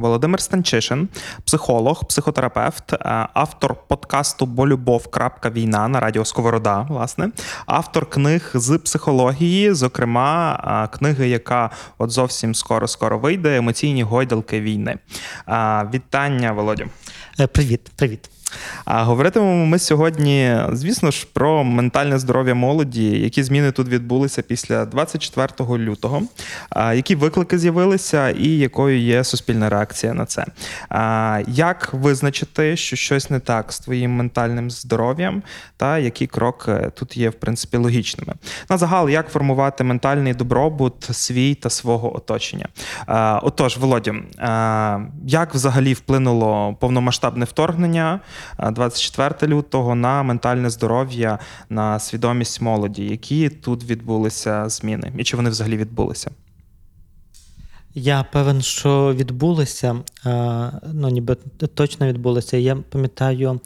Володимир Станчишин, психолог, психотерапевт, автор подкасту Болюбов.війна на радіо Сковорода, власне, автор книг з психології, зокрема, книги, яка от зовсім скоро скоро вийде емоційні гойдалки війни. Вітання, Володю. Е, Привіт, привіт. А говоритимемо ми сьогодні, звісно ж, про ментальне здоров'я молоді, які зміни тут відбулися після 24 лютого, які виклики з'явилися, і якою є суспільна реакція на це. Як визначити, що щось не так з твоїм ментальним здоров'ям, та які кроки тут є в принципі логічними? На загал, як формувати ментальний добробут свій та свого оточення? Отож, Володя, як взагалі вплинуло повномасштабне вторгнення? 24 лютого на ментальне здоров'я, на свідомість молоді. Які тут відбулися зміни, і чи вони взагалі відбулися? Я певен, що відбулися, ну ніби точно відбулися. Я пам'ятаю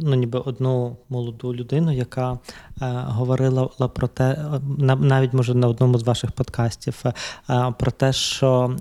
ну, ніби одну молоду людину, яка говорила про те, навіть може на одному з ваших подкастів, про те, що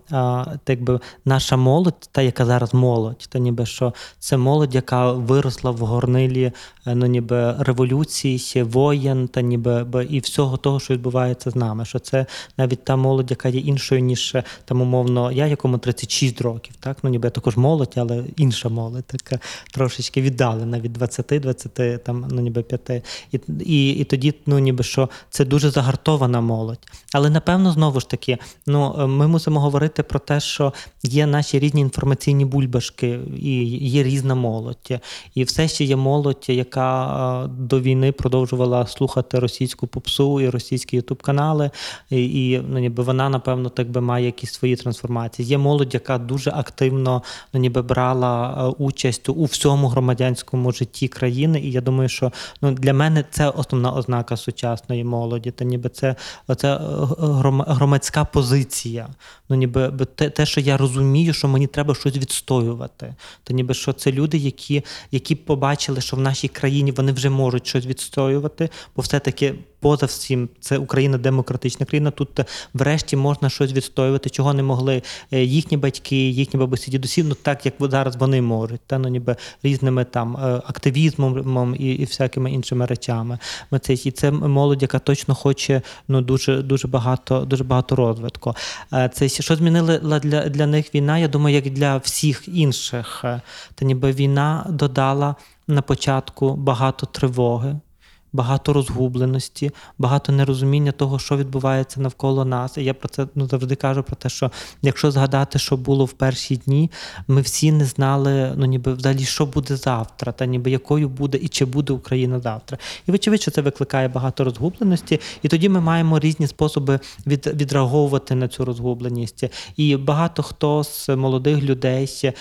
так би наша молодь, та яка зараз молодь, то ніби що це молодь, яка виросла в горнилі ну, ніби революції, воєн, та ніби і всього того, що відбувається з нами. Що це навіть та молодь, яка є іншою, ніж там умовно, я, якому 36 років, так ну ніби я також молодь, але інша молодь, така трошечки віддалена від 20-20, там ну ніби 5. І, і і тоді, ну ніби що це дуже загартована молодь. Але напевно, знову ж таки, ну ми мусимо говорити про те, що є наші різні інформаційні бульбашки, і є різна молодь. І все ще є молодь, яка до війни продовжувала слухати російську попсу і російські ютуб-канали. І, і ну, ніби вона, напевно, так би має якісь свої трансформації. Є молодь, яка дуже активно ну, ніби брала участь у всьому громадянському житті країни. І я думаю, що ну, для мене це основна ознака сучасної молоді. Та ніби це оце громадська позиція. Ну, ніби те, те, що я розумію, що мені треба щось відстоювати. Та ніби що це люди, які, які побачили, що в нашій країні вони вже можуть щось відстоювати, бо все-таки поза всім це Україна демократична країна. Тут е, врешті можна щось відстоювати, чого не могли е, їхні батьки, їхні бабусі, дідусі, ну так як зараз вони можуть, та ну ніби різними там е, активізмом і і всякими іншими речами. І це молодь, яка точно хоче ну дуже дуже багато, дуже багато розвитку. Це що змінила для, для них війна? Я думаю, як для всіх інших, та ніби війна додала на початку багато тривоги багато розгубленості, багато нерозуміння того, що відбувається навколо нас. І я про це ну, завжди кажу про те, що якщо згадати, що було в перші дні, ми всі не знали, ну ніби взагалі, що буде завтра, та ніби якою буде і чи буде Україна завтра. І вочевидь, що це викликає багато розгубленості, і тоді ми маємо різні способи від, відреаговувати на цю розгубленість. І багато хто з молодих людей е,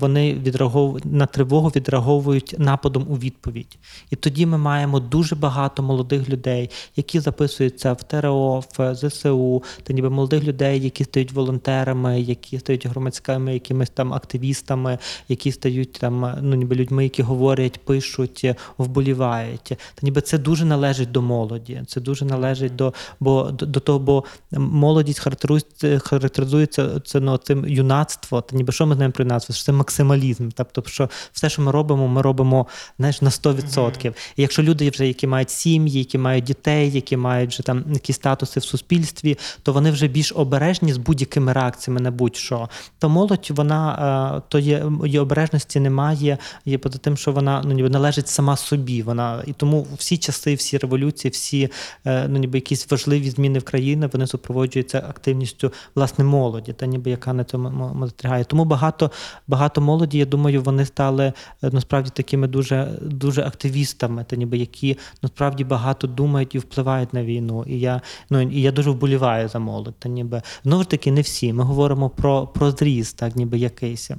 вони відреаговують на тривогу, відреаговують нападом у відповідь. І тоді ми маємо дуже дуже багато молодих людей, які записуються в ТРО, в ЗСУ, та ніби молодих людей, які стають волонтерами, які стають громадськими якимись там активістами, які стають там ну ніби людьми, які говорять, пишуть, вболівають. Та ніби це дуже належить до молоді. Це дуже належить до бо до, до того, бо молодість характеризується характеризується це ну, цим юнацтво. Та ніби що ми знаємо про юнацтво? Що це максималізм. Тобто, що все, що ми робимо, ми робимо знаєш, на 100%. Mm-hmm. І якщо люди вже які мають сім'ї, які мають дітей, які мають вже там якісь статуси в суспільстві, то вони вже більш обережні з будь-якими реакціями на будь-що. То молодь вона е, то є її обережності немає, є поза тим, що вона ну ніби належить сама собі. Вона і тому всі часи, всі революції, всі е, ну ніби якісь важливі зміни в країні, вони супроводжуються активністю власне молоді, та ніби яка на цьому затрягає. Тому багато багато молоді, я думаю, вони стали е, насправді такими дуже дуже активістами, та ніби які насправді багато думають і впливають на війну. І я ну і я дуже вболіваю за молодь. Та ніби знову ж таки не всі. Ми говоримо про про зріст, так ніби якийсь.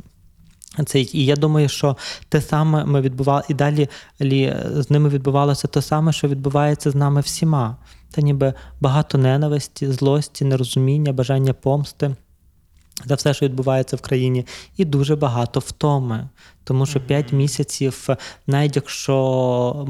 Це, і я думаю, що те саме ми відбували, і далі лі, з ними відбувалося те саме, що відбувається з нами всіма. Це ніби багато ненависті, злості, нерозуміння, бажання помсти за все, що відбувається в країні, і дуже багато втоми. Тому що 5 місяців, навіть якщо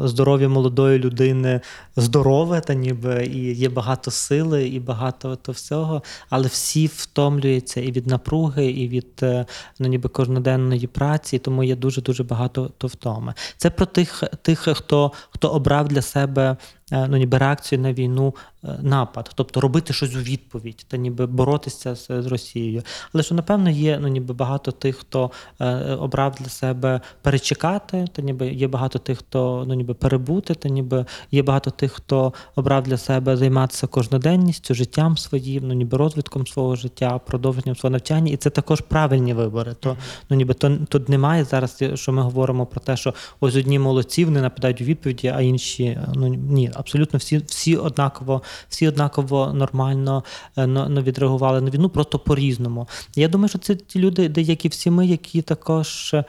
здоров'я молодої людини здорове, та ніби і є багато сили, і багато то всього, але всі втомлюються і від напруги, і від е, ну, ніби кожноденної праці, тому є дуже дуже багато то втоми. Це про тих, тих хто, хто обрав для себе е, ну, ніби реакцію на війну напад, тобто робити щось у відповідь, та ніби боротися з, з Росією. Але що напевно є ну, ніби багато тих, хто е, обрав для себе перечекати, та ніби є багато тих, хто ну, ніби перебути, та ніби є багато тих, хто обрав для себе займатися кожноденністю, життям своїм, ну ніби розвитком свого життя, продовженням свого навчання, і це також правильні вибори. То ну ніби то тут немає зараз, що ми говоримо про те, що ось одні молодці, вони нападають у відповіді, а інші ну ні, абсолютно всі, всі однаково, всі однаково нормально е, ну, відреагували на війну, просто по-різному. Я думаю, що це ті люди, де як і всі ми, які також е,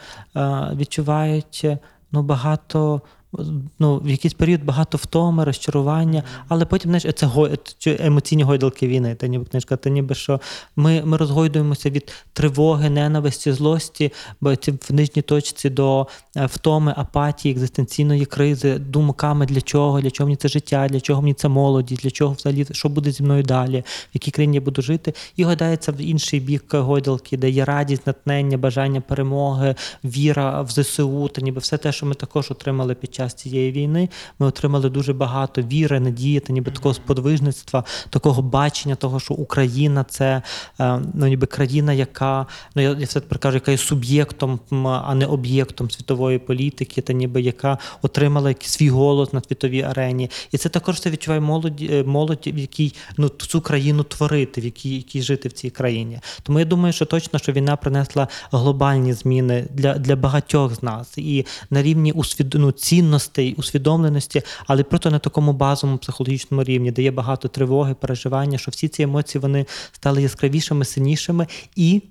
відчувають е, ну, багато. Ну, в якийсь період багато втоми, розчарування, але потім знаєш, це го- чи емоційні гойдалки війни. Та ніби книжка, та ніби що ми, ми розгойдуємося від тривоги, ненависті, злості, бо ці в нижній точці до е, втоми, апатії, екзистенційної кризи, думками для чого, для чого мені це життя, для чого мені це молодість, для чого взагалі що буде зі мною далі, в якій країні я буду жити, і гадається в інший бік гойдалки, де є радість, натхнення, бажання перемоги, віра в ЗСУ, та ніби все те, що ми також отримали під час цієї війни. Ми отримали дуже багато віри, надії, та ніби такого сподвижництва, такого бачення того, що Україна це е, ну, ніби країна, яка ну я, я все тепер кажу, яка є суб'єктом, а не об'єктом світової політики, та ніби яка отримала свій голос на світовій арені. І це також це відчуває молодь, е, молодь, в якій ну цю країну творити, в якій, якій жити в цій країні. Тому я думаю, що точно що війна принесла глобальні зміни для, для багатьох з нас і на рівні усвід... ну, цінностей, усвідомленості, але просто на такому базовому психологічному рівні, де є багато тривоги, переживання, що всі ці емоції вони стали яскравішими, сильнішими і.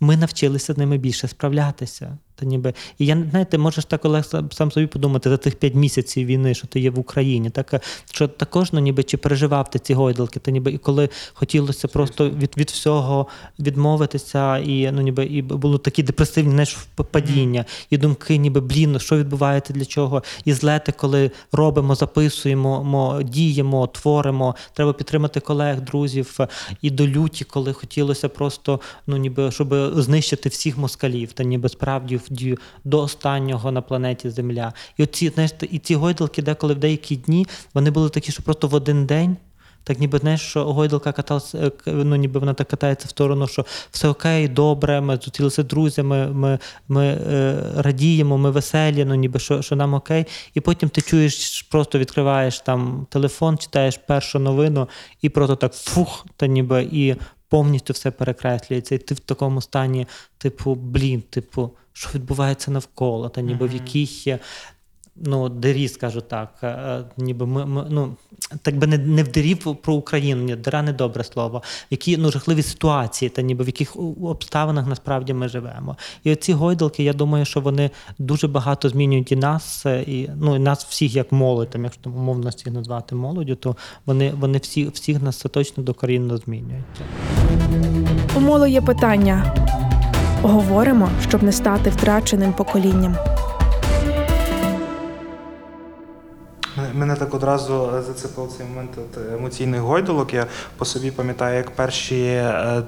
Ми навчилися з ними більше справлятися. Та ніби і я знаєте, можеш так Олег сам собі подумати за тих п'ять місяців війни, що ти є в Україні. Так що також ну, ніби чи переживав ти ці гойдалки, та ніби і коли хотілося просто від, від всього відмовитися, і ну ніби і було такі депресивні знаєш, падіння, і думки, ніби блін, що відбувається для чого, і злети, коли робимо, записуємо, мо, діємо, творимо. Треба підтримати колег, друзів, і до люті, коли хотілося просто ну ніби щоб знищити всіх москалів, та ніби справді в- до останнього на планеті Земля. І оці, знаєш, і ці гойдалки, деколи в деякі дні вони були такі, що просто в один день. Так ніби знаєш, що гойдалка каталася, е, ну ніби вона так катається в сторону, що все окей, добре, ми зустрілися друзями, ми, ми е, радіємо, ми веселі, ну ніби що, що нам окей. І потім ти чуєш, просто відкриваєш там телефон, читаєш першу новину, і просто так фух, та ніби і повністю все перекреслюється. І ти в такому стані, типу, блін, типу, що відбувається навколо, та ніби в яких. Ну, дирі, скажу так. е, Ніби ми, ми ну, так би не, не в дирі про Україну, ні, дира не добре слово. Які ну, жахливі ситуації, та ніби в яких обставинах насправді ми живемо. І оці гойдалки, я думаю, що вони дуже багато змінюють і нас, е, і ну, і нас всіх як молодь, там, якщо там, умовно всіх назвати молоддю, то вони, вони всі, всіх нас точно докорінно змінюють. У моло є питання. Говоримо, щоб не стати втраченим поколінням. Мене- так одразу зацепив цей момент от, емоційних гойдолок. Я по собі пам'ятаю, як перші, е,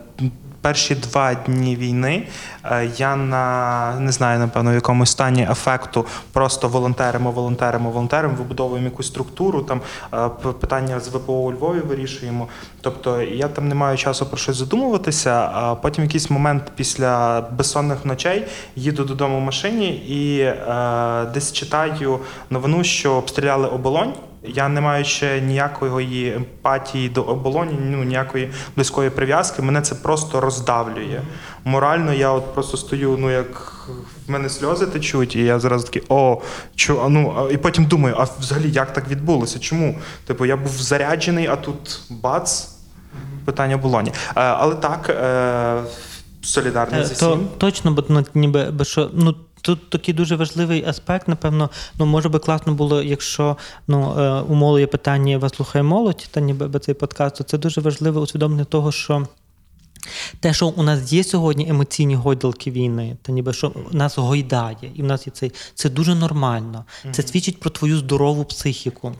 перші два дні війни е, я на не знаю, напевно, в якомусь стані афекту просто волонтеримо, волонтеримо, волонтеримо, вибудовуємо якусь структуру. Там е, питання з ВПО у Львові вирішуємо. Тобто я там не маю часу про щось задумуватися. А потім якийсь момент після безсонних ночей їду додому в машині і е, десь читаю новину, що обстріляли оболонь. Я не маю ще ніякої емпатії до оболоні, ну ніякої близької прив'язки. Мене це просто роздавлює. Морально я от просто стою, ну як в мене сльози течуть, і я зараз такий, о, а ну і потім думаю, а взагалі як так відбулося? Чому? Типу, я був заряджений, а тут бац, питання оболоні. Е, але так. Е, солідарний Е, з То точно, бо ну, ніби що ну. Тут такий дуже важливий аспект, напевно, ну може би класно було, якщо ну е, у молоді є питання вас слухає молодь, та ніби би цей подкаст, то це дуже важливе усвідомлення того, що те, що у нас є сьогодні емоційні гойдалки війни, та ніби що нас гойдає, і в нас є цей це дуже нормально. Це свідчить про твою здорову психіку.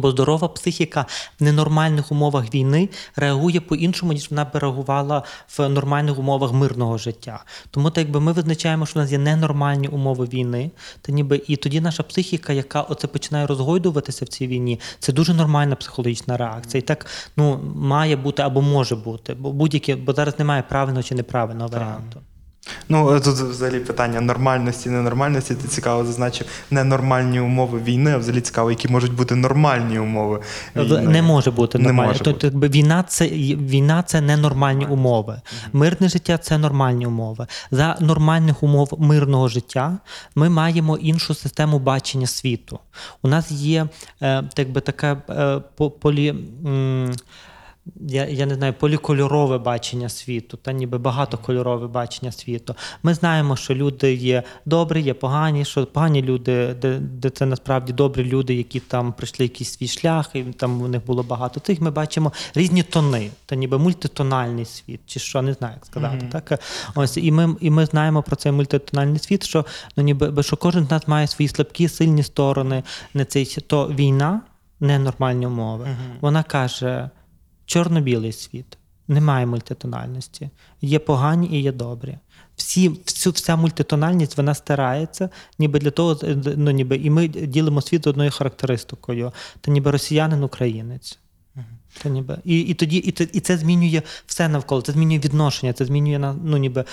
Бо здорова психіка в ненормальних умовах війни реагує по-іншому, ніж вона би реагувала в нормальних умовах мирного життя. Тому так якби ми визначаємо, що в нас є ненормальні умови війни, та ніби і тоді наша психіка, яка оце починає розгойдуватися в цій війні, це дуже нормальна психологічна реакція. І так ну має бути або може бути, бо будь-яке, бо зараз немає правильного чи неправильного варіанту. Ну, тут взагалі питання нормальності, ненормальності. Ти цікаво зазначив ненормальні умови війни, а взагалі цікаво, які можуть бути нормальні умови. Війни. Не може бути Не нормально. може Тобто, бути. війна це війна це ненормальні умови. Мирне життя це нормальні умови. За нормальних умов мирного життя ми маємо іншу систему бачення світу. У нас є е, так би така е, по- полі. Я, я не знаю, полікольорове бачення світу, та ніби багатокольорове бачення світу. Ми знаємо, що люди є добрі, є погані, що погані люди, де, де це насправді добрі люди, які там пройшли якийсь свій шлях, і там у них було багато цих. Ми бачимо різні тони, та ніби мультитональний світ, чи що не знаю, як сказати. Так? Ось і ми, і ми знаємо про цей мультитональний світ, що ну ніби що кожен з нас має свої слабкі, сильні сторони. Не цей то війна, ненормальні умови. Вона каже чорно-білий світ. Немає мультитональності. Є погані і є добрі. Всі, всю, вся мультитональність вона старається, ніби для того, ну, ніби, і ми ділимо світ одною характеристикою. Та ніби росіянин українець. Та ніби. І, і тоді і, і це змінює все навколо, це змінює відношення, це змінює ну, ніби,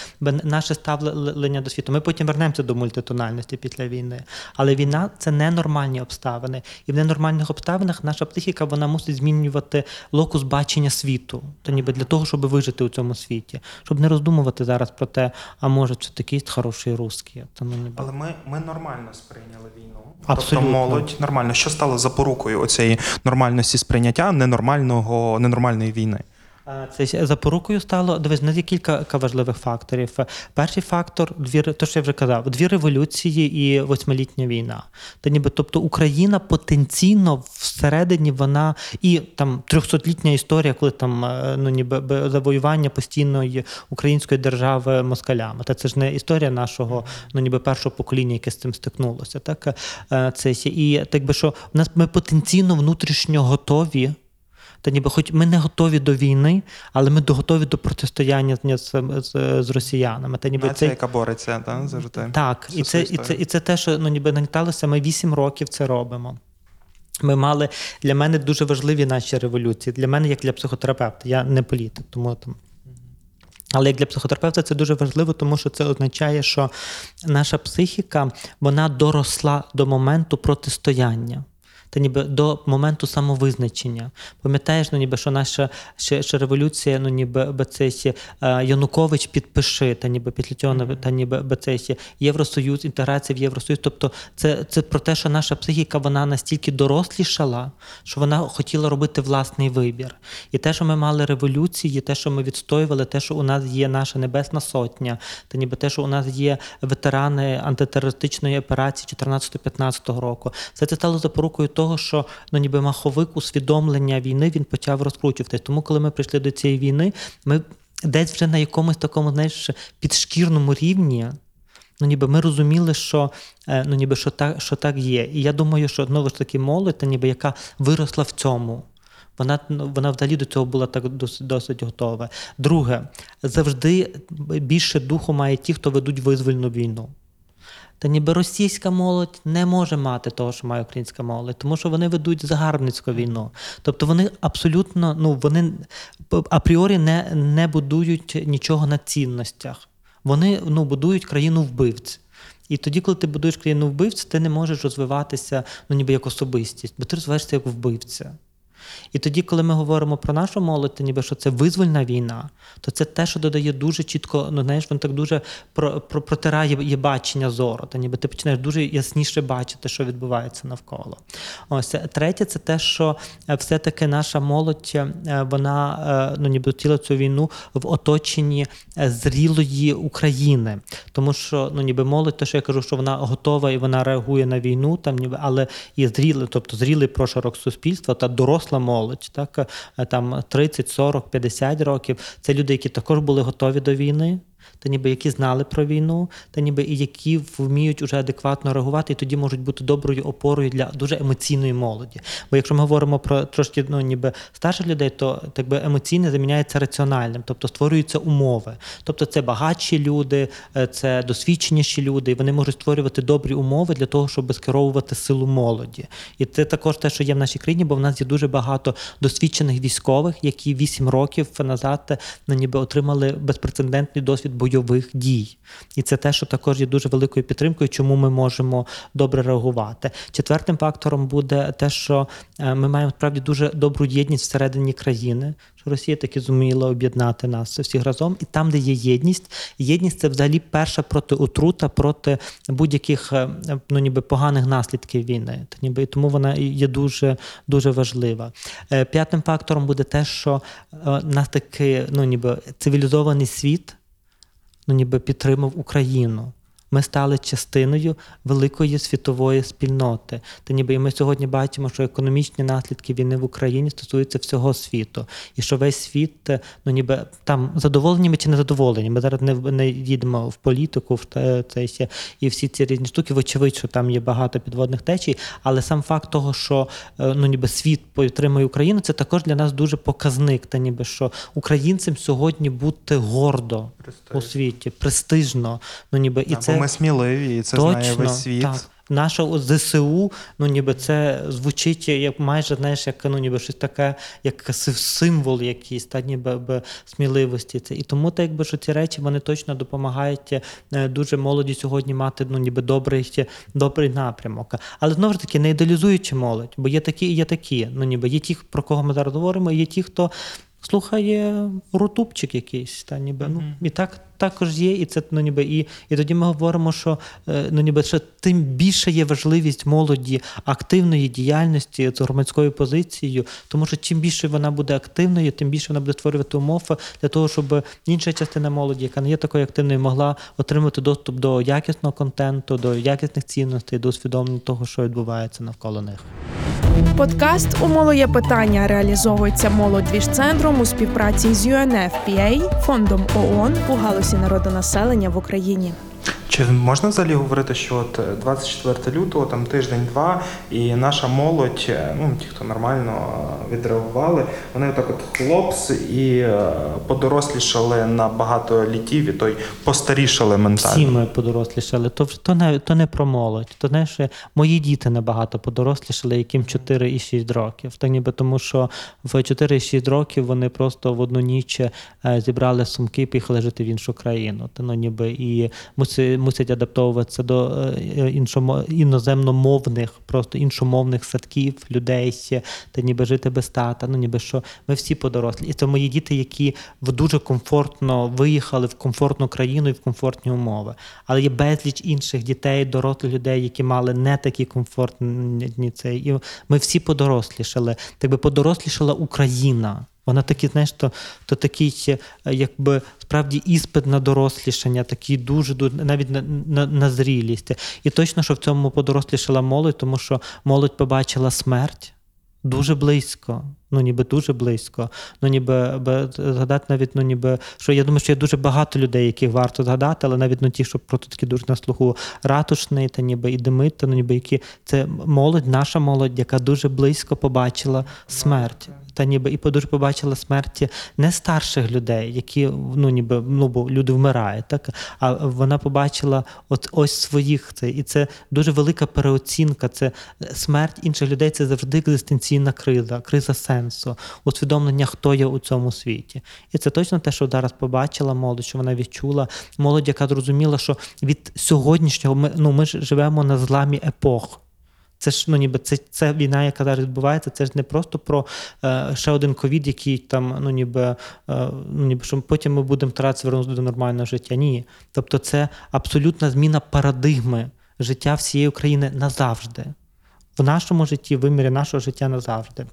наше ставлення до світу. Ми потім вернемося до мультитональності після війни. Але війна це ненормальні обставини. І в ненормальних обставинах наша психіка вона мусить змінювати локус бачення світу. Та ніби для того, щоб вижити у цьому світі, щоб не роздумувати зараз про те, а може, це такий хороший русський. Та, ну, ніби. Але ми, ми нормально сприйняли війну. Абсолютно. Тобто молодь нормально. Що стало запорукою оцієї нормальності сприйняття ненормального, ненормальної війни? Це запорукою стало дивись, є кілька важливих факторів. Перший фактор дві то, що я вже казав, дві революції і восьмилітня війна. Та ніби тобто Україна потенційно всередині вона і там трьохсотлітня історія, коли там е, ну ніби завоювання постійної української держави москалями. Та це ж не історія нашого ну ніби першого покоління, яке з цим стикнулося. Так Е, це і так би що в нас ми потенційно внутрішньо готові. Та ніби хоч ми не готові до війни, але ми готові до протистояння з, з, з, з росіянами. Та ніби Нація, це яка бореться та, завжди. так, і Всю це, і це, і це те, що ну ніби нагніталося. Ми вісім років це робимо. Ми мали для мене дуже важливі наші революції. Для мене, як для психотерапевта, я не політик, тому там. Але як для психотерапевта це дуже важливо, тому що це означає, що наша психіка вона доросла до моменту протистояння. Та ніби до моменту самовизначення. Пам'ятаєш, ну ніби що наша ще, ще революція, ну ніби би цей е, Янукович підпиши, та ніби після цього mm та ніби би цей Євросоюз, інтеграція в Євросоюз. Тобто це, це про те, що наша психіка вона настільки дорослішала, що вона хотіла робити власний вибір. І те, що ми мали революції, те, що ми відстоювали, те, що у нас є наша Небесна Сотня, та ніби те, що у нас є ветерани антитерористичної операції 14-15 року, все це стало запорукою того, що ну ніби маховик усвідомлення війни він почав розкручуватись. Тому, коли ми прийшли до цієї війни, ми десь вже на якомусь такому, знаєш, підшкірному рівні. Ну, ніби ми розуміли, що е, ну, ніби що так, що так є. І я думаю, що знову ж таки молодь, та ніби яка виросла в цьому. Вона ну, вона взагалі до цього була так досить, досить готова. Друге, завжди більше духу має ті, хто ведуть визвольну війну. Та ніби російська молодь не може мати того, що має українська молодь, тому що вони ведуть загарбницьку війну. Тобто вони абсолютно ну вони апріорі не, не будують нічого на цінностях. Вони ну, будують країну вбивць. І тоді, коли ти будуєш країну вбивць, ти не можеш розвиватися ну, ніби як особистість, бо ти розвиваєшся як вбивця. І тоді, коли ми говоримо про нашу молодь, ніби що це визвольна війна, то це те, що додає дуже чітко, ну знаєш, він так дуже про, про, протирає є бачення зору. Та ніби ти починаєш дуже ясніше бачити, що відбувається навколо. Ось третє, це те, що е, все-таки наша молодь, е, вона е, ну ніби хотіла цю війну в оточенні е, зрілої України. Тому що ну ніби молодь, те, що я кажу, що вона готова і вона реагує на війну, там ніби, але і зрілий, тобто зрілий прошарок суспільства та доросла молодь, так е, там 30, 40, 50 років. Це люди, які також були готові до війни. Та ніби які знали про війну, та ніби і які вміють уже адекватно реагувати, і тоді можуть бути доброю опорою для дуже емоційної молоді. Бо якщо ми говоримо про трошки ну, ніби старших людей, то так би емоційне заміняється раціональним, тобто створюються умови. Тобто це багатші люди, е, це досвідченіші люди, і вони можуть створювати добрі умови для того, щоб скеровувати силу молоді. І це також те, що є в нашій країні, бо в нас є дуже багато досвідчених військових, які 8 років назад ну, ніби отримали безпрецедентний досвід бойових дій. І це те, що також є дуже великою підтримкою, чому ми можемо добре реагувати. Четвертим фактором буде те, що е, ми маємо справді дуже добру єдність всередині країни. Що Росія таки зуміла об'єднати нас всіх разом, і там, де є єдність, єдність це взагалі перша протиотрута проти будь-яких е, ну ніби поганих наслідків війни. Та ніби тому вона є дуже дуже важлива. Е, П'ятим фактором буде те, що нас таки ну ніби цивілізований світ ну, ніби підтримав Україну. Ми стали частиною великої світової спільноти. Та ніби і ми сьогодні бачимо, що економічні наслідки війни в Україні стосуються всього світу, і що весь світ, е, ну ніби там задоволені ми чи не задоволені. Ми зараз не, не їдемо в політику, в це ще і всі ці різні штуки. Вочевидь, що там є багато підводних течій, але сам факт того, що е, ну ніби світ підтримує Україну, це також для нас дуже показник. Та ніби що українцям сьогодні бути гордо у світі, престижно. Ну ніби і Бо це ми сміливі, і це знає весь світ. Так. Наша ЗСУ, ну ніби це звучить як майже знаєш, як ну ніби щось таке, як символ якийсь, та ніби б, сміливості. Це і тому так, якби що ці речі вони точно допомагають е, дуже молоді сьогодні мати ну ніби добрий, добрий напрямок. Але знову ж таки не ідеалізуючи молодь, бо є такі і є такі. Ну ніби є ті, про кого ми зараз говоримо, і є ті, хто. Слухає рутубчик якийсь, та ніби ну і так також є, і це ну ніби і, і тоді ми говоримо, що е, ну ніби що тим більше є важливість молоді активної діяльності з громадською позицією, тому що чим більше вона буде активною, тим більше вона буде створювати умови для того, щоб інша частина молоді, яка не є такою активною, могла отримати доступ до якісного контенту, до якісних цінностей, до усвідомлення того, що відбувається навколо них. Подкаст «Умоло є питання реалізовується молодвіж-центром у співпраці з UNFPA, фондом ООН у галузі народонаселення в Україні. Чи можна взагалі говорити, що от е, 24 лютого, там тиждень-два, і наша молодь, е, ну ті, хто нормально е, відреагували, вони отак от хлопс і е, подорослішали на багато літів, і той постарішали ментально. Всі ми подорослішали. То то не то не про молодь. То знаєш, мої діти набагато подорослішали, яким 4 і 6 років. Так ніби тому, що в 4 і 6 років вони просто в одну ніч е, зібрали сумки і поїхали жити в іншу країну. Та ну ніби і мусить, мусять адаптовуватися до е, іншомо іноземномовних, просто іншомовних садків, людей та ніби жити без тата. Ну ніби що ми всі подорослі. І це мої діти, які в дуже комфортно виїхали в комфортну країну і в комфортні умови. Але є безліч інших дітей, дорослих людей, які мали не такі комфортні цей. І ми всі подорослішали. Так би подорослішала Україна. Вона такі, знаєш, то, то такий, е, якби справді іспит на дорослішання, такий дуже, навіть на, на, на зрілість. І точно, що в цьому подорослішала молодь, тому що молодь побачила смерть дуже близько. Ну, ніби дуже близько. Ну, ніби би, згадати навіть, ну ніби що я думаю, що є дуже багато людей, яких варто згадати, але навіть ну, ті, що просто такі дуже на слуху ратушний, та ніби і Демита, ну ніби які це молодь, наша молодь, яка дуже близько побачила смерть. Та ніби і дуже побачила смерті не старших людей, які ну ніби ну бо люди вмирають, так а вона побачила от ось своїх це, і це дуже велика переоцінка. Це смерть інших людей. Це завжди екзистенційна криза, криза сенсу, усвідомлення, хто є у цьому світі. І це точно те, що зараз побачила молодь, що вона відчула молодь, яка зрозуміла, що від сьогоднішнього ми ну ми ж живемо на зламі епох. Це ж ну ніби це, це війна, яка зараз відбувається. Це ж не просто про е, ще один ковід, який там, ну ніби, е, ну ніби що потім ми будемо старатися вернутися до нормального життя. Ні. Тобто, це абсолютна зміна парадигми життя всієї України назавжди. В нашому житті, в вимірі нашого життя назавжди.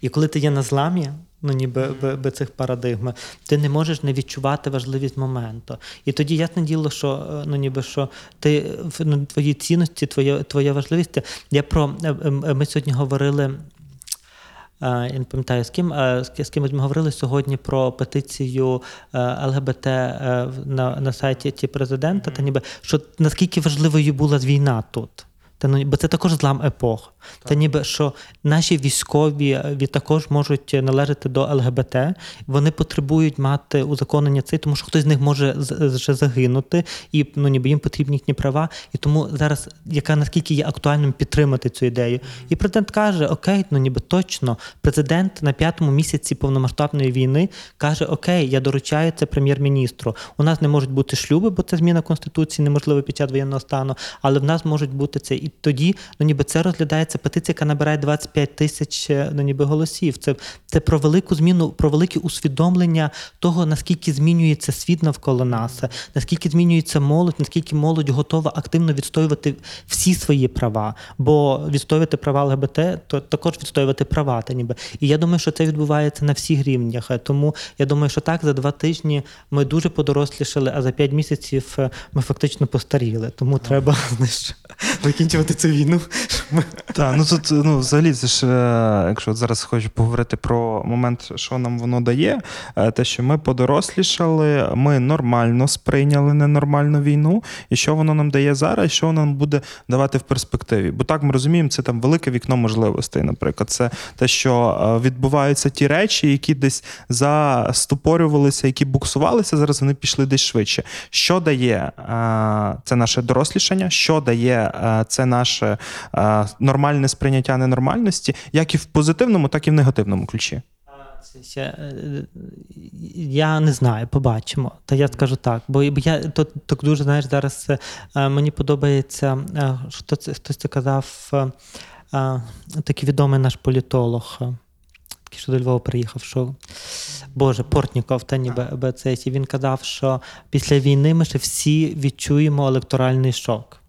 І коли ти є на зламі, ну ніби би, би цих парадигм, ти не можеш не відчувати важливість моменту. І тоді ясне діло, що е, ну ніби що ти в- ну, твої цінності, твоя, твоя важливість. Я про е, е, ми сьогодні говорили. Я не пам'ятаю з ким з ки- кимось ми говорили сьогодні про петицію ЛГБТ на, на сайті ті президента, та ніби що наскільки важливою була війна тут. Та ну, бо це також злам епох. Та ніби що наші військові е, від також можуть належати до ЛГБТ, вони потребують мати узаконення цей, тому що хтось з них може з- ще загинути, і ну ніби їм потрібні їхні права. І тому зараз яка наскільки є актуальним підтримати цю ідею. І президент каже: Окей, ну ніби точно. Президент на п'ятому місяці повномасштабної війни каже: Окей, я доручаю це прем'єр-міністру. У нас не можуть бути шлюби, бо це зміна конституції неможливо під час воєнного стану, але в нас можуть бути це. І тоді, ну ніби це розглядається петиція, яка набирає 25 тисяч е, ну, ніби голосів. Це, це про велику зміну, про велике усвідомлення того, наскільки змінюється світ навколо нас, наскільки змінюється молодь, наскільки молодь готова активно відстоювати всі свої права. Бо відстоювати права ЛГБТ, то також відстоювати права. Та ніби. І я думаю, що це відбувається на всіх рівнях. Тому я думаю, що так за два тижні ми дуже подорослішали, а за п'ять місяців е, ми фактично постаріли. Тому треба знаєш, закінчувати цю війну. Так, ну тут ну, взагалі, це ж, е, якщо от зараз хочу поговорити про момент, що нам воно дає, е, те, що ми подорослішали, ми нормально сприйняли ненормальну війну, і що воно нам дає зараз, і що воно нам буде давати в перспективі. Бо так ми розуміємо, це там велике вікно можливостей. Наприклад, це те, що е, відбуваються ті речі, які десь застопорювалися, які буксувалися, зараз вони пішли десь швидше. Що дає це наше дорослішання? Що дає е, це наше е, нормальне сприйняття ненормальності, як і в позитивному, так і в негативному ключі? Е, я не знаю, побачимо. Та я скажу так. Бо я то, так дуже знаєш, зараз е, мені подобається, що це хтось це казав, такий відомий наш політолог. Такий, що до Львова приїхав, що Боже, Портніков, та ніби би це, він казав, що після війни ми ще всі відчуємо електоральний шок.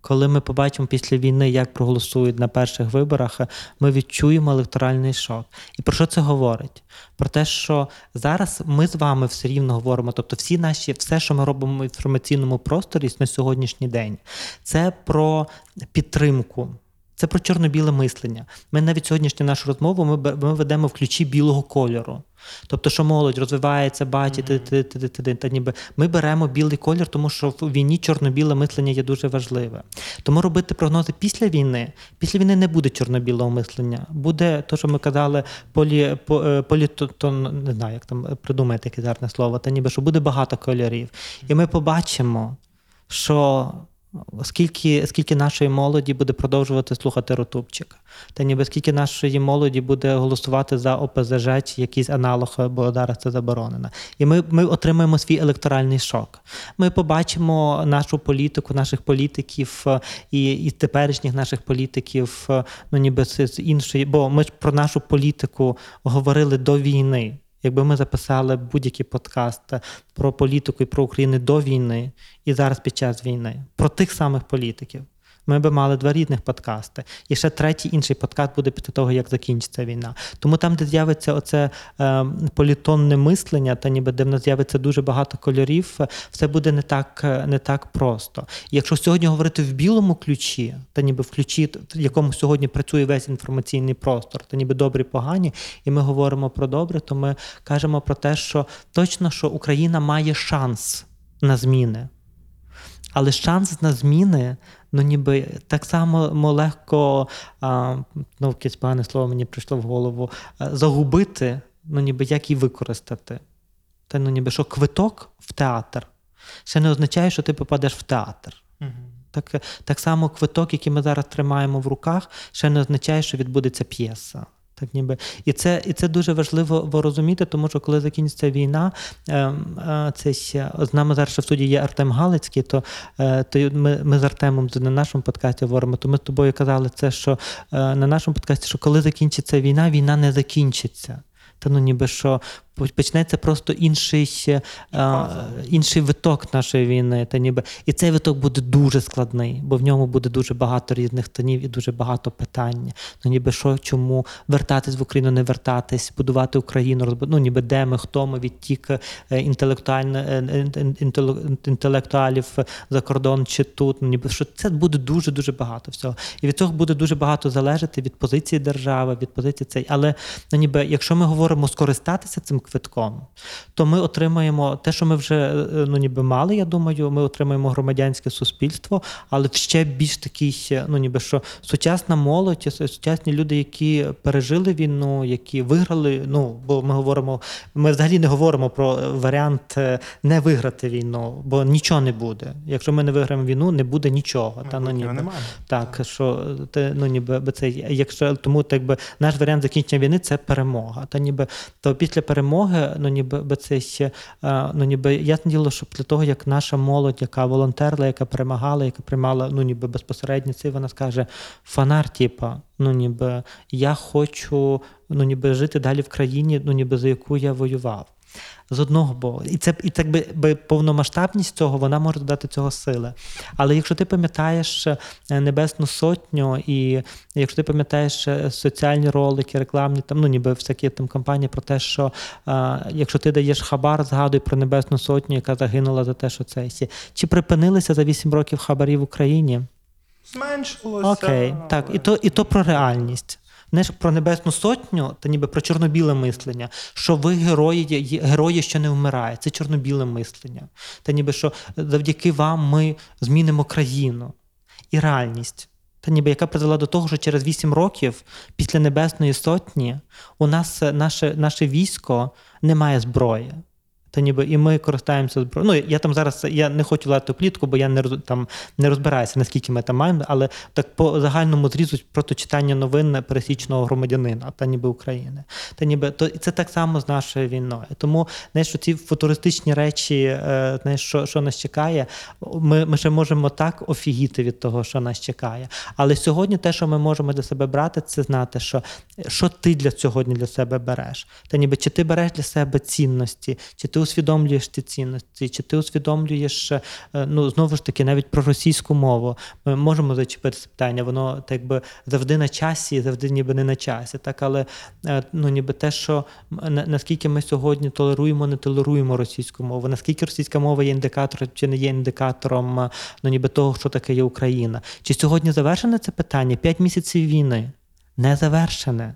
Коли ми побачимо після війни, як проголосують на перших виборах, ми відчуємо електоральний шок. І про що це говорить? Про те, що зараз ми з вами все рівно говоримо, тобто всі наші, все, що ми робимо в інформаційному просторі на сьогоднішній день, це про підтримку. Це про чорно-біле мислення. Ми навіть сьогоднішню нашу розмову ми, ми ведемо в ключі білого кольору. Тобто, що молодь розвивається, бачить, ти, та ніби ми беремо білий колір, тому що в війні чорно-біле мислення є дуже важливе. Тому робити прогнози після війни. Після війни не буде чорно-білого мислення. Буде те, що ми казали, полі, по, е, політон, не знаю, як там придумаєте яке гарне слово, та ніби що буде багато кольорів. І ми побачимо, що скільки, скільки нашої молоді буде продовжувати слухати Ротубчика, та ніби скільки нашої молоді буде голосувати за ОПЗЖ чи якийсь аналог, бо зараз це заборонено. І ми, ми отримаємо свій електоральний шок. Ми побачимо нашу політику, наших політиків е, і, і теперішніх наших політиків, е, ну ніби з іншої, бо ми ж про нашу політику говорили до війни. Якби ми записали будь-які подкаст е, про політику і про Україну до війни і зараз під час війни, про тих самих політиків, ми би мали два рідних подкасти. І ще третій інший подкаст буде після того, як закінчиться війна. Тому там, де з'явиться оце е, політонне мислення, та ніби де в нас з'явиться дуже багато кольорів, все буде не так, е, не так просто. І якщо сьогодні говорити в білому ключі, та ніби в ключі, в якому сьогодні працює весь інформаційний простор, та ніби добрі, погані, і ми говоримо про добре, то ми кажемо про те, що точно що Україна має шанс на зміни. Але шанс на зміни, ну ніби так само легко, а, ну якесь погане слово мені прийшло в голову, а, загубити, ну ніби як і використати. Та ну ніби що квиток в театр ще не означає, що ти попадеш в театр. Так, так само квиток, який ми зараз тримаємо в руках, ще не означає, що відбудеться п'єса. Так ніби. І це, і це дуже важливо розуміти, тому що коли закінчиться війна, ем, е, це з нами зараз в суді є Артем Галицький, то, е, то ми, ми з Артемом на нашому подкасті говоримо, то ми з тобою казали це, що е, на нашому подкасті, що коли закінчиться війна, війна не закінчиться. Та ну ніби що почнеться просто інший, е, інший виток нашої війни. Та ніби. І цей виток буде дуже складний, бо в ньому буде дуже багато різних тонів і дуже багато питань. Ну ніби що, чому вертатись в Україну, не вертатись, будувати Україну, розбу... ну ніби де ми, хто ми відтік е, інтелектуально, е, ін- інтеле- інтелектуалів за кордон чи тут. Ну, ніби що це буде дуже дуже багато всього. І від цього буде дуже багато залежати від позиції держави, від позиції цей. Але ну, ніби, якщо ми говоримо скористатися цим квитком, то ми отримаємо те, що ми вже е, ну, ніби мали, я думаю, ми отримаємо громадянське суспільство, але в ще більш такий, е, ну ніби що сучасна молодь, е, сучасні люди, які пережили війну, які виграли. Ну бо ми говоримо, ми взагалі не говоримо про е, варіант е, не виграти війну, бо нічого не буде. Якщо ми не виграємо війну, не буде нічого. Та, ну, ніби. немає. Так, що те, ну ніби би це якщо тому, так би наш варіант закінчення війни це перемога. Та ніби то після перемоги, ну ніби би це ще е, ну ніби ясне діло, що для того, як наша молодь, яка волонтерла, яка перемагала, яка приймала ну ніби безпосередньо це, вона скаже: фанар, типа, ну ніби я хочу ну ніби жити далі в країні, ну ніби за яку я воював. З одного боку, і це і так би, би повномасштабність цього вона може додати цього сили. Але якщо ти пам'ятаєш е, Небесну Сотню, і якщо ти пам'ятаєш е, соціальні ролики, рекламні, там ну ніби всякі там кампанії про те, що е, якщо ти даєш хабар, згадуй про Небесну Сотню, яка загинула за те, що це всі. Чи припинилися за 8 років хабарі в Україні? Зменшилося. Окей, так, і то, і то про реальність. Знаєш, про Небесну Сотню, та ніби про чорнобіле мислення, що ви герої, герої, що не вмирає. Це чорнобіле мислення. Та ніби що завдяки вам ми змінимо країну. І реальність. Та ніби яка призвела до того, що через 8 років після Небесної Сотні у нас е, наше, наше військо не має зброї. Та ніби і ми користаємося. Ну, я там зараз я не хочу лати плітку, бо я не роз- там не розбираюся, наскільки ми там маємо, але так по загальному зрізу просто читання новин пересічного громадянина, та ніби України. Та ніби то це так само з нашою війною. Тому знаєш, що ці футуристичні речі, е, знаєш, що, що нас чекає, ми, ми ще можемо так офігіти від того, що нас чекає. Але сьогодні те, що ми можемо для себе брати, це знати, що, що ти для сьогодні для себе береш. Та ніби чи ти береш для себе цінності, чи ти усвідомлюєш ці цінності, чи ти усвідомлюєш, е, ну знову ж таки, навіть про російську мову. Ми можемо зачепити це питання, воно так би завжди на часі, завжди ніби не на часі. Так, але е, ну ніби те, що наскільки ми сьогодні толеруємо, не толеруємо російську мову, наскільки російська мова є індикатором чи не є індикатором е, ну, ніби того, що таке є Україна. Чи сьогодні завершене це питання? П'ять місяців війни не завершене.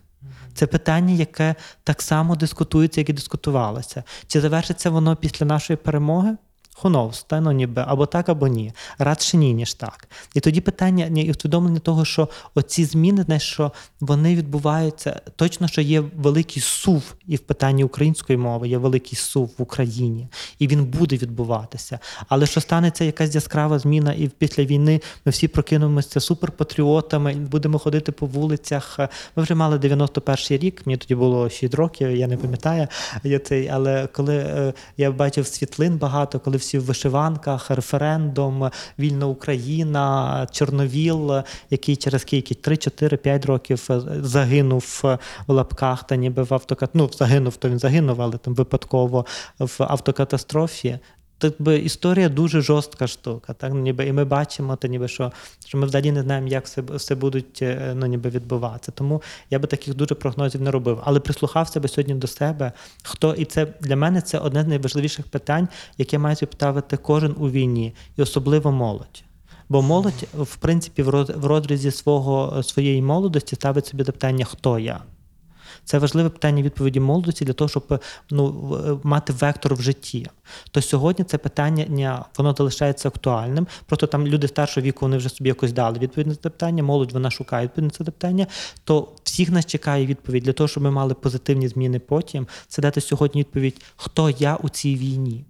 Це питання, яке так само дискутується, як і дискутувалося. Чи завершиться воно після нашої перемоги? Knows, ну, ніби або так, або ні. Радше ні, ніж так. І тоді питання і усвідомлення того, що оці зміни, знаєш, що вони відбуваються. Точно, що є великий сув і в питанні української мови, є великий сув в Україні, і він буде відбуватися. Але що станеться якась яскрава зміна, і після війни ми всі прокинемося суперпатріотами, будемо ходити по вулицях. Ми вже мали 91-й рік, мені тоді було 6 років, я не пам'ятаю. Я цей, але коли е, я бачив світлин багато, коли всі в вишиванках, референдум, вільна Україна, Чорновіл, який через скільки 3-4-5 років е, загинув е, в лапках, та ніби в автокат... ну, загинув, то він загинув, але там випадково в автокатастрофі. Так би історія дуже жорстка штука. Так ну, ніби і ми бачимо, то ніби що, що ми взагалі не знаємо, як все, все будуть е, ну, ніби відбуватися. Тому я би таких дуже прогнозів не робив. Але прислухався би сьогодні до себе. Хто і це для мене це одне з найважливіших питань, яке має ставити кожен у війні, і особливо молодь. Бо молодь, в принципі, в розрізі свого своєї молодості ставить собі до питання, хто я. Це важливе питання відповіді молодості для того, щоб ну, мати вектор в житті. То сьогодні це питання воно залишається актуальним. Просто там люди старшого віку вони вже собі якось дали відповідь на це питання, молодь вона шукає відповідь на це питання. То всіх нас чекає відповідь для того, щоб ми мали позитивні зміни потім. Це дати сьогодні відповідь, хто я у цій війні.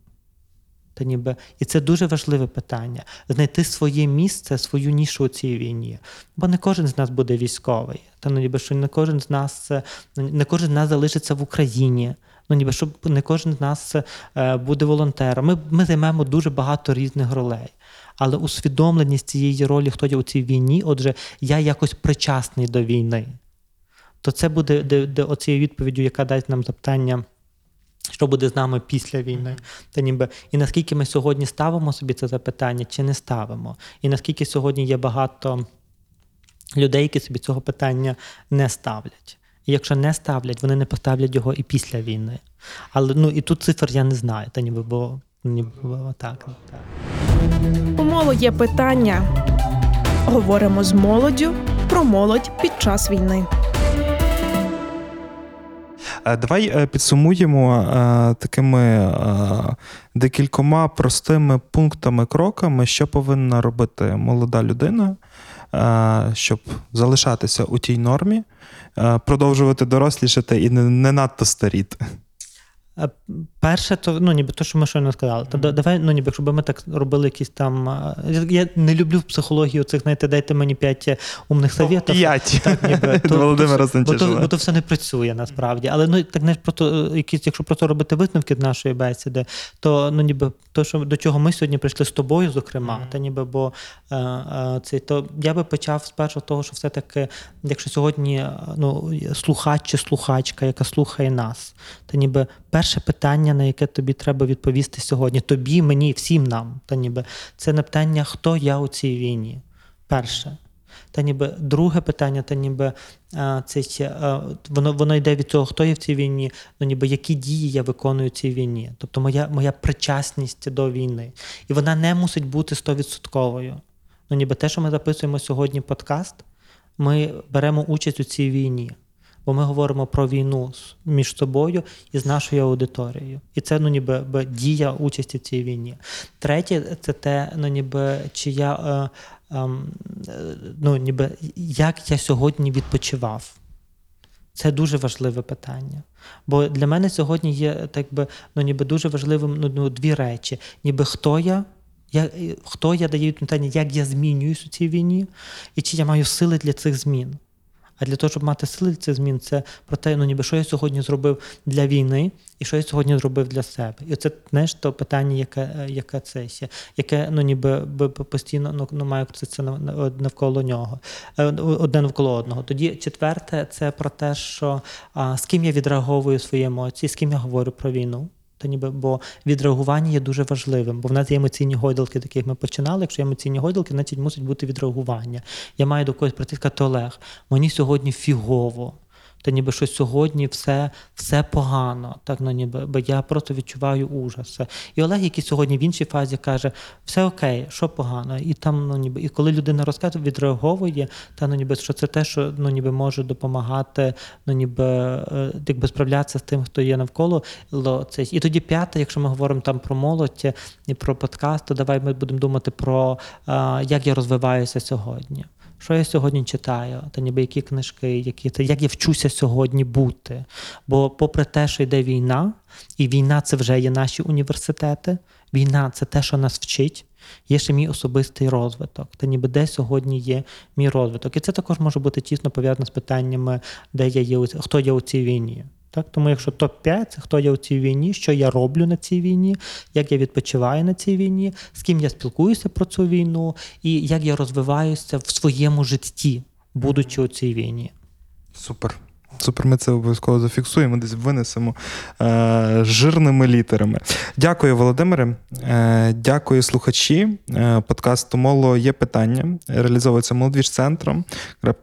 Та ніби, і це дуже важливе питання знайти своє місце, свою нішу у цій війні. Бо не кожен з нас буде військовий. Та ну ніби що не кожен з нас е, не кожен з нас залишиться в Україні. Ну ніби щоб не кожен з нас е, буде волонтером. Ми, ми займемо дуже багато різних ролей. Але усвідомленість цієї ролі, хто є у цій війні, отже, я якось причасний до війни. То це буде де, де оцією відповіддю, яка дасть нам запитання. Що буде з нами після війни? Та ніби і наскільки ми сьогодні ставимо собі це запитання, чи не ставимо? І наскільки сьогодні є багато людей, які собі цього питання не ставлять. І якщо не ставлять, вони не поставлять його і після війни. Але ну і тут цифр я не знаю, та ніби бо ніби бо так. так. У моло є питання. Говоримо з молоддю про молодь під час війни. Е, Давай е, підсумуємо е, такими декількома простими пунктами, кроками, що повинна робити молода людина, щоб залишатися у тій нормі, продовжувати дорослішати і не надто старіти. Е, Перше, то ну ніби то, що ми щойно сказали. То да- давай, ну ніби якщо ми так робили якісь там. е, Я не люблю в психологію цих, знаєте, дайте мені п'ять умних совєтів. П'ять. Так, ніби, Володимира бо, то, бо то все не працює насправді. Але ну так знаєш, просто е, якісь, якщо просто робити висновки з нашої бесіди, то ну ніби то, що до чого ми сьогодні прийшли з тобою, зокрема, та ніби бо е, е, це то я би почав спершу того, що все-таки, якщо сьогодні е, ну слухач чи слухачка, яка слухає нас, то ніби перше питання, на яке тобі треба відповісти сьогодні, тобі, мені, всім нам, та ніби це не питання, хто я у цій війні. Перше. Та ніби друге питання, та ніби це воно, воно йде від цього, хто є в цій війні, ну ніби які дії я виконую в цій війні. Тобто моя, моя причасність до війни. І вона не мусить бути стовідсотковою. Ну, ніби те, що ми записуємо сьогодні подкаст, ми беремо участь у цій війні. Бо ми говоримо про війну між собою і з нашою аудиторією. І це ну, ніби би, дія участі в цій війні. Третє, це те, ну, ніби, чи я, е, е, ну, ніби, як я сьогодні відпочивав. Це дуже важливе питання. Бо для мене сьогодні є так би, ну, ніби дуже важливим ну, ну, дві речі: ніби хто я, я, хто я даю питання, як я змінююсь у цій війні, і чи я маю сили для цих змін. А для того, щоб мати сили цих змін, це про те, ну ніби що я сьогодні зробив для війни, і що я сьогодні зробив для себе. І це знаєш, то питання, яке, яке це ще, яке ну ніби би постійно ну, ну має крутитися нав- нав- навколо нього, е, одне навколо одного. Тоді четверте, це про те, що а, з ким я відреаговую свої емоції, з ким я говорю про війну. Та ніби, бо відреагування є дуже важливим, бо в нас є емоційні гойдалки, такі як ми починали. Якщо є емоційні гойдалки, значить мусить бути відреагування. Я маю до когось прийти сказати, Олег, мені сьогодні фігово. Та ніби що сьогодні все, все погано, так ну ніби бо я просто відчуваю ужас. І Олег, який сьогодні в іншій фазі каже, все окей, що погано. І там, ну ніби, і коли людина розказує, відреаговує, та ну ніби що це те, що ну ніби може допомагати, ну ніби е, якби справлятися з тим, хто є навколо. І тоді п'яте, якщо ми говоримо там про молодь і про подкаст, то давай ми будемо думати про як я розвиваюся сьогодні. Що я сьогодні читаю, та ніби які книжки, які та як я вчуся сьогодні бути. Бо, попри те, що йде війна, і війна це вже є наші університети, війна це те, що нас вчить. Є ще мій особистий розвиток, та ніби де сьогодні є мій розвиток. І це також може бути тісно пов'язано з питаннями, де я є, хто є у цій війні. Так, тому якщо топ-5 це хто я у цій війні, що я роблю на цій війні, як я відпочиваю на цій війні, з ким я спілкуюся про цю війну, і як я розвиваюся в своєму житті, будучи у цій війні. Супер. Супер, ми це обов'язково зафіксуємо, десь винесемо е, жирними літерами. Дякую, Володимире. Е, дякую, слухачі. Е, подкасту Моло є питання. Реалізовується молодіж центром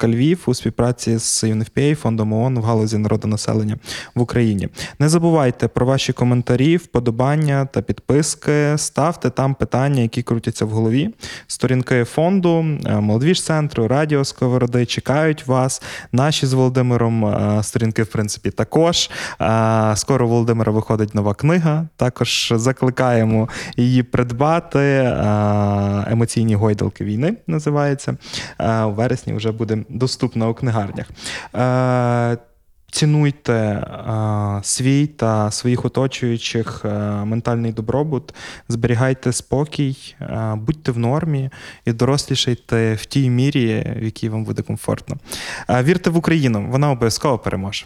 Львів у співпраці з UNFPA, фондом ООН в галузі народонаселення в Україні. Не забувайте про ваші коментарі, вподобання та підписки. Ставте там питання, які крутяться в голові. Сторінки фонду, е, молодіж центру, радіо Сковороди чекають вас. Наші з Володимиром е, сторінки, в принципі, також. Е, Скоро у Володимира виходить нова книга. Також закликаємо її придбати. Е, Емоційні гойдалки війни називається. Е, У вересні вже буде доступна у книгарнях. Цінуйте е, свій та своїх оточуючих е, ментальний добробут, зберігайте спокій, е, будьте в нормі і дорослішайте в тій мірі, в якій вам буде комфортно. Вірте в Україну, вона обов'язково переможе.